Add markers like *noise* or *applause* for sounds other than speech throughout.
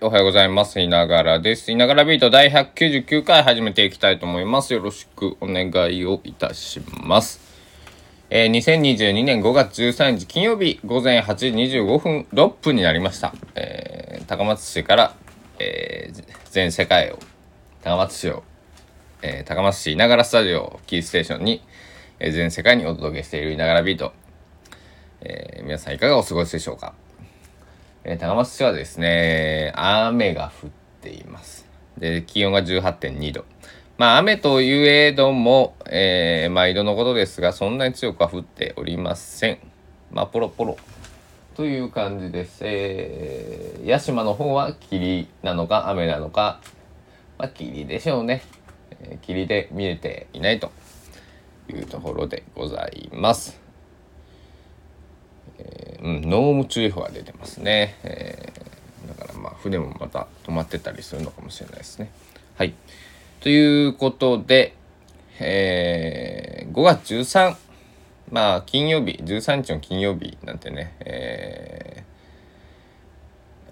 おはようございます。いながらです。いながらビート第199回始めていきたいと思います。よろしくお願いをいたします。えー、2022年5月13日金曜日午前8時25分6分になりました。えー、高松市から、えー、全世界を、高松市を、え、高松市いながらスタジオキーステーションに、え、全世界にお届けしているいながらビート。え、皆さんいかがお過ごしでしょうか？えー高松市はですね、雨が降っています。で、気温が18.2度。まあ、雨といえども、えー毎度のことですが、そんなに強くは降っておりません。まあ、ポロポロ。という感じです。えー、屋島の方は霧なのか雨なのか、まあ、霧でしょうね。え霧で見えていないというところでございます。うん、濃霧注意報が出てますね、えーだからまあ船もまた止まってたりするのかもしれないですね。はい。ということで、えー5月13まあ金曜日13日の金曜日なんてね、え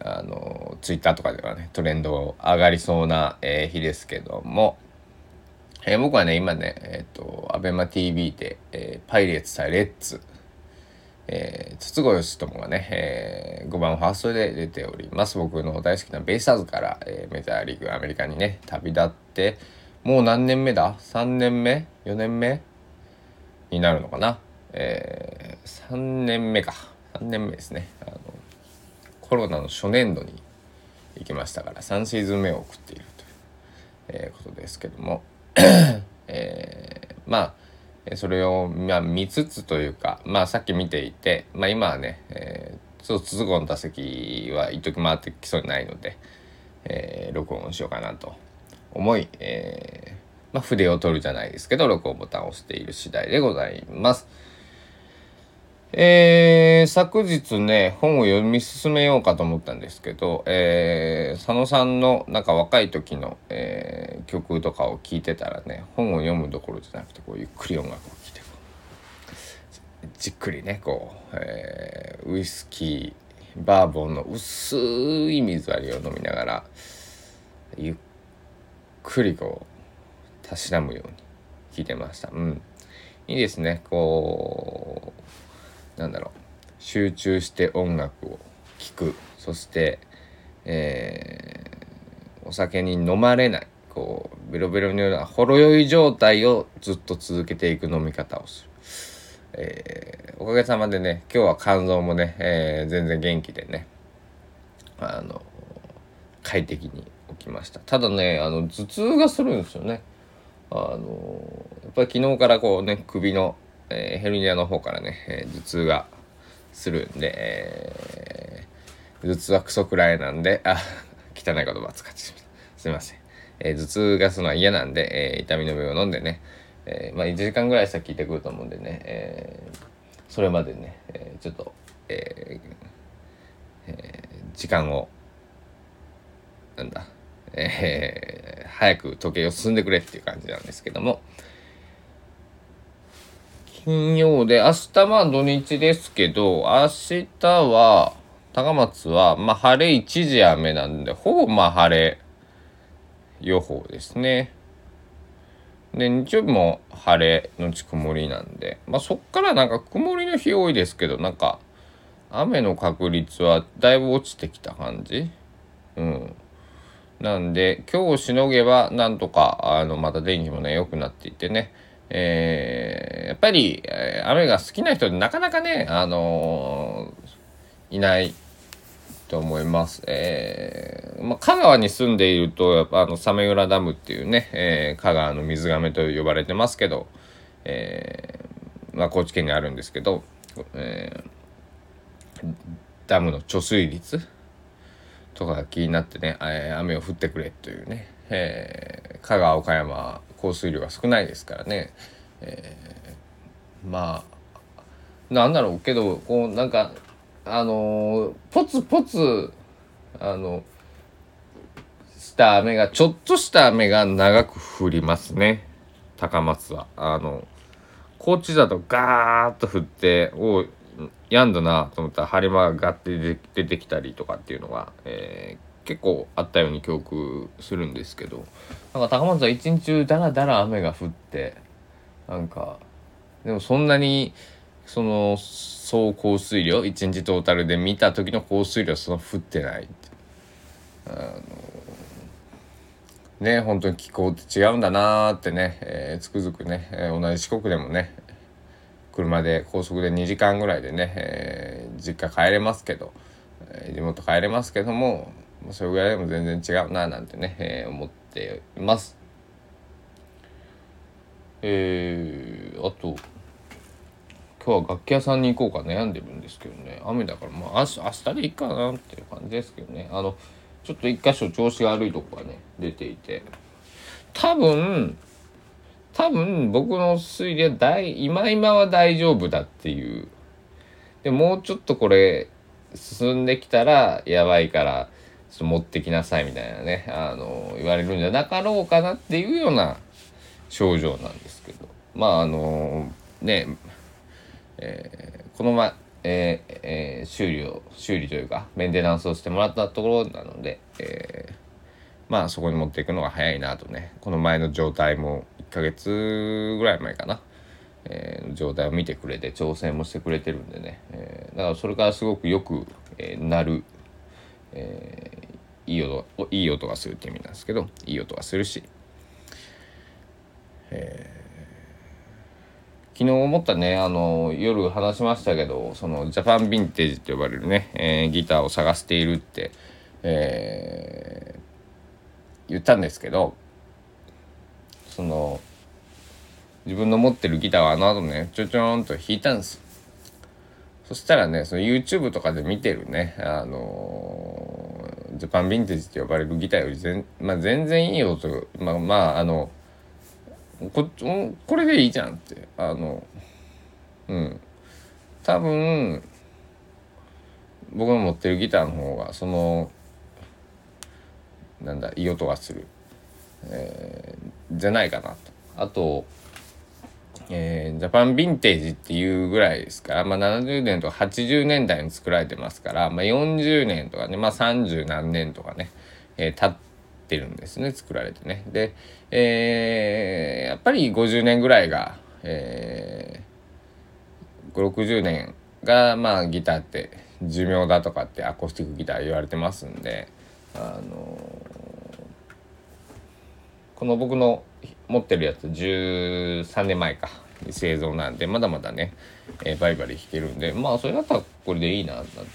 ーあのツイッターとかではねトレンド上がりそうな、えー日ですけどもえー僕はね今ねえっ、と ABEMATV で、えーパイレーツ対レッツ」えー、筒香義友がね、えー5番ファーストで出ております。僕の大好きなベイスターズから、えーメジャーリーグアメリカにね旅立ってもう何年目だ？3年目？4年目？になるのかな、えー3年目か。3年目ですね。あのコロナの初年度に行きましたから3シーズン目を送っているという、えーことですけども、*coughs* えーまあそれを、まあ、見つつというか、まあ、さっき見ていて、まあ、今はね、えーちょっと筒香の打席は一時回ってきそうにないので、えー録音しようかなと思い、えーまあ、筆を取るじゃないですけど録音ボタンを押している次第でございます。えー昨日ね本を読み進めようかと思ったんですけど、えー佐野さんのなんか若い時の、えー曲とかを聴いてたらね本を読むどころじゃなくてこうゆっくり音楽を聴いてこうじっくりねこう、えーウイスキーバーボンの薄い水割りを飲みながらゆっくりこうたしなむように聴いてました。うんいいですねこうなんだろう。集中して音楽を聴く。そして、えーお酒に飲まれない。こうベロベロのようなほろ酔い状態をずっと続けていく飲み方をする、えーおかげさまでね今日は肝臓もね、えー全然元気でねあの快適に起きました。ただねあの頭痛がするんですよね。あのやっぱり昨日からこうね首の、えーヘルニアの方からね、えー頭痛がするんで、えー頭痛はクソくらいなんであ *laughs* 汚い言葉使ってしまった。すいません、えー頭痛がするのは嫌なんで、えー痛み止めを飲んでね、えーまあ1時間ぐらいしたら効いてくると思うんでね、えーそれまでね、えーちょっと、えーえー時間をなんだ、えー早く時計を進んでくれっていう感じなんですけども金曜で明日は土日ですけど明日は高松はまあ晴れ一時雨なんでほぼまあ晴れ予報ですね。で日曜日も晴れのち曇りなんでまあそっからなんか曇りの日多いですけどなんか雨の確率はだいぶ落ちてきた感じ。うん。なんで今日をしのげばなんとかあのまた天気もね良くなっていってね。えーやっぱり、えー雨が好きな人なかなかねあのーいないと思います。えーまあ、香川に住んでいるとやっぱあの早明浦ダムっていうね、えー香川の水がめと呼ばれてますけど、えーまあ、高知県にあるんですけど、えーダムの貯水率とかが気になってね、えー雨を降ってくれというね、えー香川岡山降水量が少ないですからね、えーまあなんだろうけどこうなんかあのーポツポツあのした雨がちょっとした雨が長く降りますね。高松は。あの高知だとガーッと降っておやんだなと思ったら晴れ間がガッて出て出てきたりとかっていうのが、えー結構あったように記憶するんですけどなんか高松は一日中だらだら雨が降ってなんかでもそんなにその総降水量一日トータルで見た時の降水量その降ってない。あのね本当に気候って違うんだなーってね、えー、つくづくね、えー、同じ四国でもね車で高速で2時間ぐらいでね、えー、実家帰れますけど、えー、地元帰れますけどもそれぐらいでも全然違うななんてね、えー、思っています。えー、あと今日は楽器屋さんに行こうか悩んでるんですけどね。雨だからまあ明日でいいかなっていう感じですけどね。あのちょっと一箇所調子が悪いとこがね出ていて。多分多分僕の推理は大今今は大丈夫だっていう。でもうちょっとこれ進んできたらやばいからっと持ってきなさいみたいなねあの言われるんじゃなかろうかなっていうような症状なんですけど。まああのねえー、この前、えーえー、修理を修理というかメンテナンスをしてもらったところなので、えー、まあそこに持っていくのが早いなとねこの前の状態も1ヶ月ぐらい前かな、えー、状態を見てくれて調整もしてくれてるんでね、えー、だからそれからすごくよく、えー、なる、えー、いい音いい音がするって意味なんですけどいい音がするし、えー昨日思ったねあの夜話しましたけどそのジャパンヴィンテージと呼ばれるね、えー、ギターを探しているって、えー、言ったんですけどその自分の持ってるギターをあの後ねちょちょんと弾いたんです。そしたらねその YouTube とかで見てるねあのジャパンヴィンテージって呼ばれるギターより全,、まあ、全然いい音まあまああのここれでいいじゃんってあのうん。多分僕の持ってるギターの方がそのなんだいい音がする、えー、じゃないかなと。あと、えー、ジャパンヴィンテージっていうぐらいですから、まあ、70年とか80年代に作られてますから、まあ、40年とかね、まあ、30何年とかね、えー、経ってるんですね作られてね。で、えー、やっぱり50年ぐらいが、えー、60年がまあギターって寿命だとかってアコースティックギター言われてますんであの、この僕の持ってるやつ13年前か製造なんでまだまだね、えー、バリバリ弾けるんでまあそれだったらこれでいいななんてね、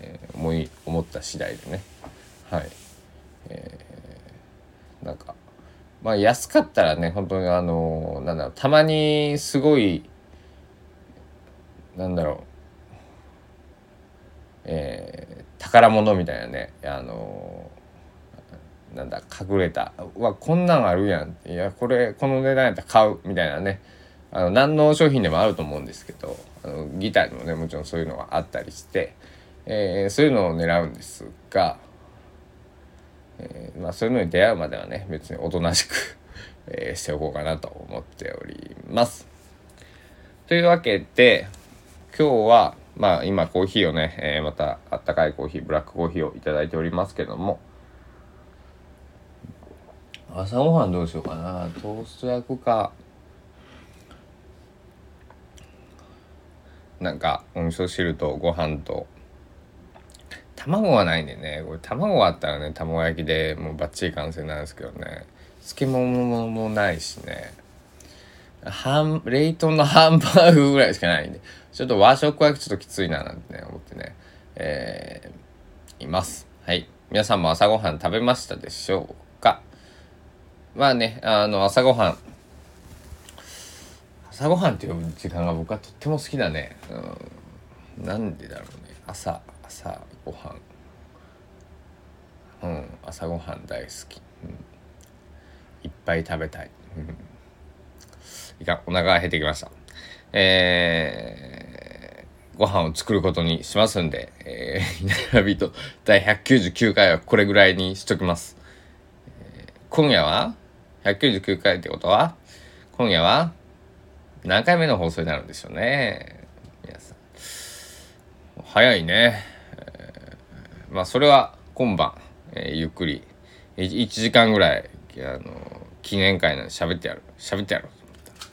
えー、思い思った次第でね。はい、えー、なんかまあ安かったらね本当にあのなんだろうたまにすごいなんだろうえー、宝物みたいなねあのなんだ隠れた。わこんなんあるやんいやこれこの値段やったら買う。みたいなね。あの何の商品でもあると思うんですけどあのギターにもねもちろんそういうのがあったりして、えー、そういうのを狙うんですがえー、まあ、そういうのに出会うまではね別におとなしく *laughs* えー、しておこうかなと思っております。というわけで今日はまあ今コーヒーをね、えー、またあったかいコーヒーブラックコーヒーを頂いておりますけども朝ごはんどうしようかな。トースト焼くか。なんかお味噌汁とご飯と。卵がないんでね。これ卵あったらね卵焼きでもうバッチリ完成なんですけどね。漬物もないしね。ハン冷凍のハンバーグぐらいしかないんで。ちょっと和食はちょっときついななんてね思ってね。えー、います。はい。皆さんも朝ごはん食べましたでしょう。かまあねあの朝ごはん。朝ごはんっていう時間が僕はとっても好きだね、うん、なんでだろうね。朝朝ごはん。うん。朝ごはん大好き、うん、いっぱい食べたい、うん、いかお腹が減ってきました。えー、ご飯を作ることにしますんで、えー、稲並と第199回はこれぐらいにしときます、今夜は199回ってことは今夜は何回目の放送になるんでしょうね。皆さん。早いね。まあそれは今晩、えー、ゆっくり1時間ぐらいあの記念会なんで喋ってやる。喋ってやろうと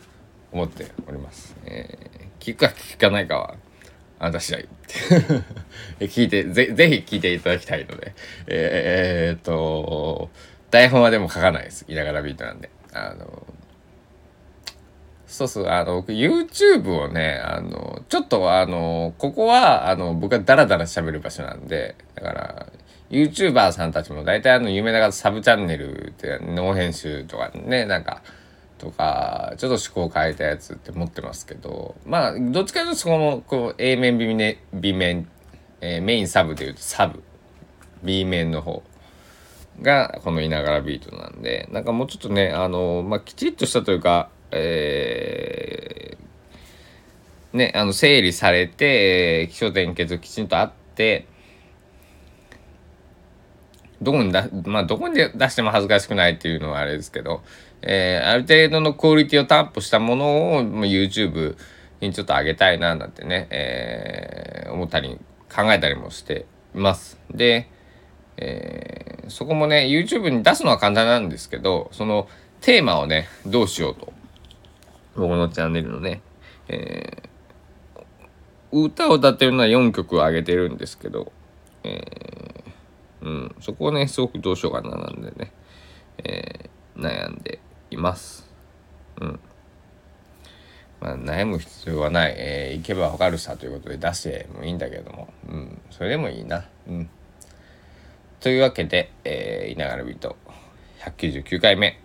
思っております、えー、聞くか聞かないかはあなた次第。*laughs* 聞いてぜぜひ聞いていただきたいので。えー、えー、っと台本はでも書かないです。いながらビートなんで。あのそうそう、あの、僕 YouTube をね、あの、ちょっとあの、ここは、あの、僕がダラダラ喋る場所なんで、だから、YouTuber さんたちも大体あの、有名な方サブチャンネルってノー編集とかね、なんか、とか、ちょっと思考変えたやつって持ってますけど、まあ、どっちかというとそこの、こう、A 面、B 面、B 面、えー、メインサブでいうとサブ、B 面の方。が、このいながらビートなんで、なんかもうちょっとね、あの、まあ、きちっとしたというか、えー、ね、あの整理されて、気象点結きちんとあってどこにだまあどこに出しても恥ずかしくないっていうのはあれですけど、えー、ある程度のクオリティを担保したものをもう YouTube にちょっと上げたいななんてね、えー、思ったり考えたりもしています。で、えー、そこもね YouTube に出すのは簡単なんですけどそのテーマをねどうしようと僕のチャンネルのね、えー、歌を歌ってるのは4曲上げてるんですけど、えー、うん、そこをね、すごくどうしようかななんでね、えー、悩んでいます。うん。まあ、悩む必要はない。えー、行けばわかるさということで出してもいいんだけども、うん、それでもいいな。うん。というわけで、えー、いながらビート199回目。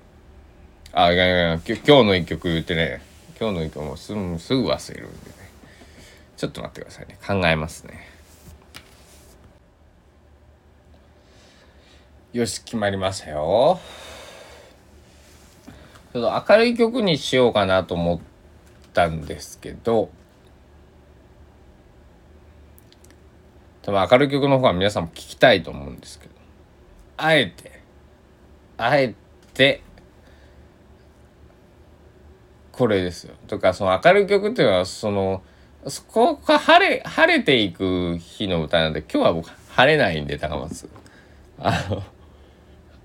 あ、いやいや今日の一曲言ってね、今日の一曲もすぐすぐ忘れるんでね。ちょっと待ってくださいね。考えますね。よし、決まりましたよ。ちょっと明るい曲にしようかなと思ったんですけど、多分明るい曲の方が皆さんも聞きたいと思うんですけど、あえて、あえて、これですよ。とかその明るい曲っていうのはそのそこが晴れ晴れていく日の歌なんで今日は僕晴れないんで高松。あの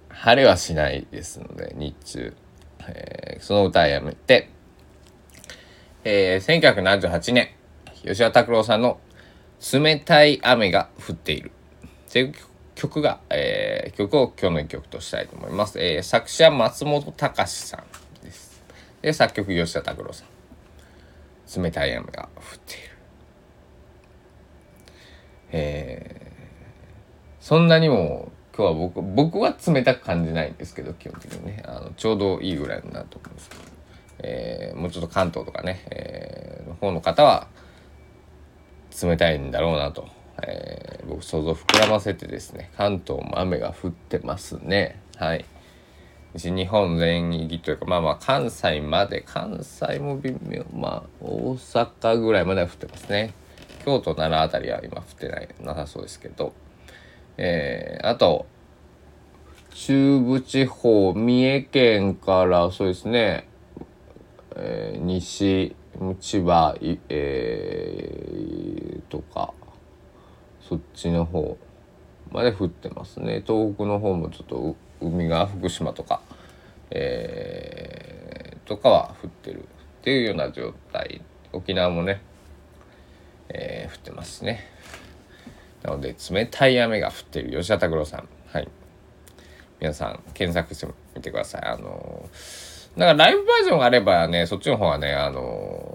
晴れはしないですので日中、えー、その歌はやめて、えー、1978年吉田拓郎さんの「冷たい雨が降っている」っていう曲が、えー、曲を今日の曲としたいと思います。えー、作詞は松本隆さんで作曲吉田拓郎さん。冷たい雨が降っている。えー、そんなにも今日は僕僕は冷たく感じないんですけど基本的にね。あのちょうどいいぐらいになると思うんですけど、えー、もうちょっと関東とかね、えー、の方の方は冷たいんだろうなと、えー、僕想像膨らませてですね関東も雨が降ってますね。はい。西日本全域というかまあまあ関西まで関西も微妙まあ大阪ぐらいまでは降ってますね。京都奈良辺りは今降ってないなさそうですけど。えー、あと中部地方三重県からそうですね、えー、西千葉えー、そっちの方まで降ってますね。東北の方もちょっと海が福島とか、えー、とかは降ってる。っていうような状態。沖縄もね、えー、降ってますね。なので冷たい雨が降ってる。吉田拓郎さん。はい。皆さん検索してみてください。あのー、なんかライブバージョンがあればねそっちの方はねあのー、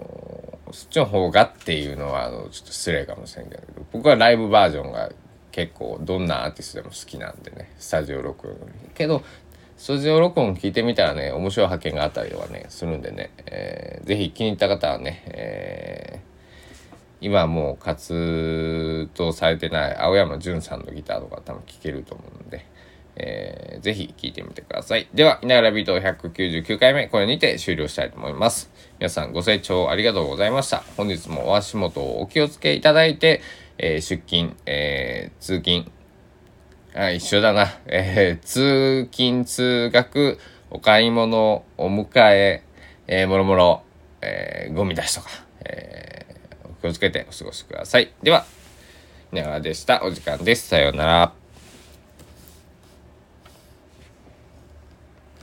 そっちの方がっていうのはあのちょっと失礼かもしれんけど僕はライブバージョンが結構どんなアーティストでも好きなんでねスタジオ録音。けどスタジオ録音聞いてみたらね面白い発見があったりはねするんでね、えー、ぜひ気に入った方はね、えー、今もう活動されてない青山純さんのギターとか多分聴けると思うんで、えー、ぜひ聴いてみてください。では、いながらビート199回目、これにて終了したいと思います。皆さんご清聴ありがとうございました。本日もお足元をお気をつけいただいて、えー、出勤、えー、通勤、あ、一緒だな。えー、通勤、通学、お買い物、お迎え、えー、もろもろ、えー、ゴミ出しとか、えー、お気をつけてお過ごしください。では、ながらでした。お時間です。さようなら。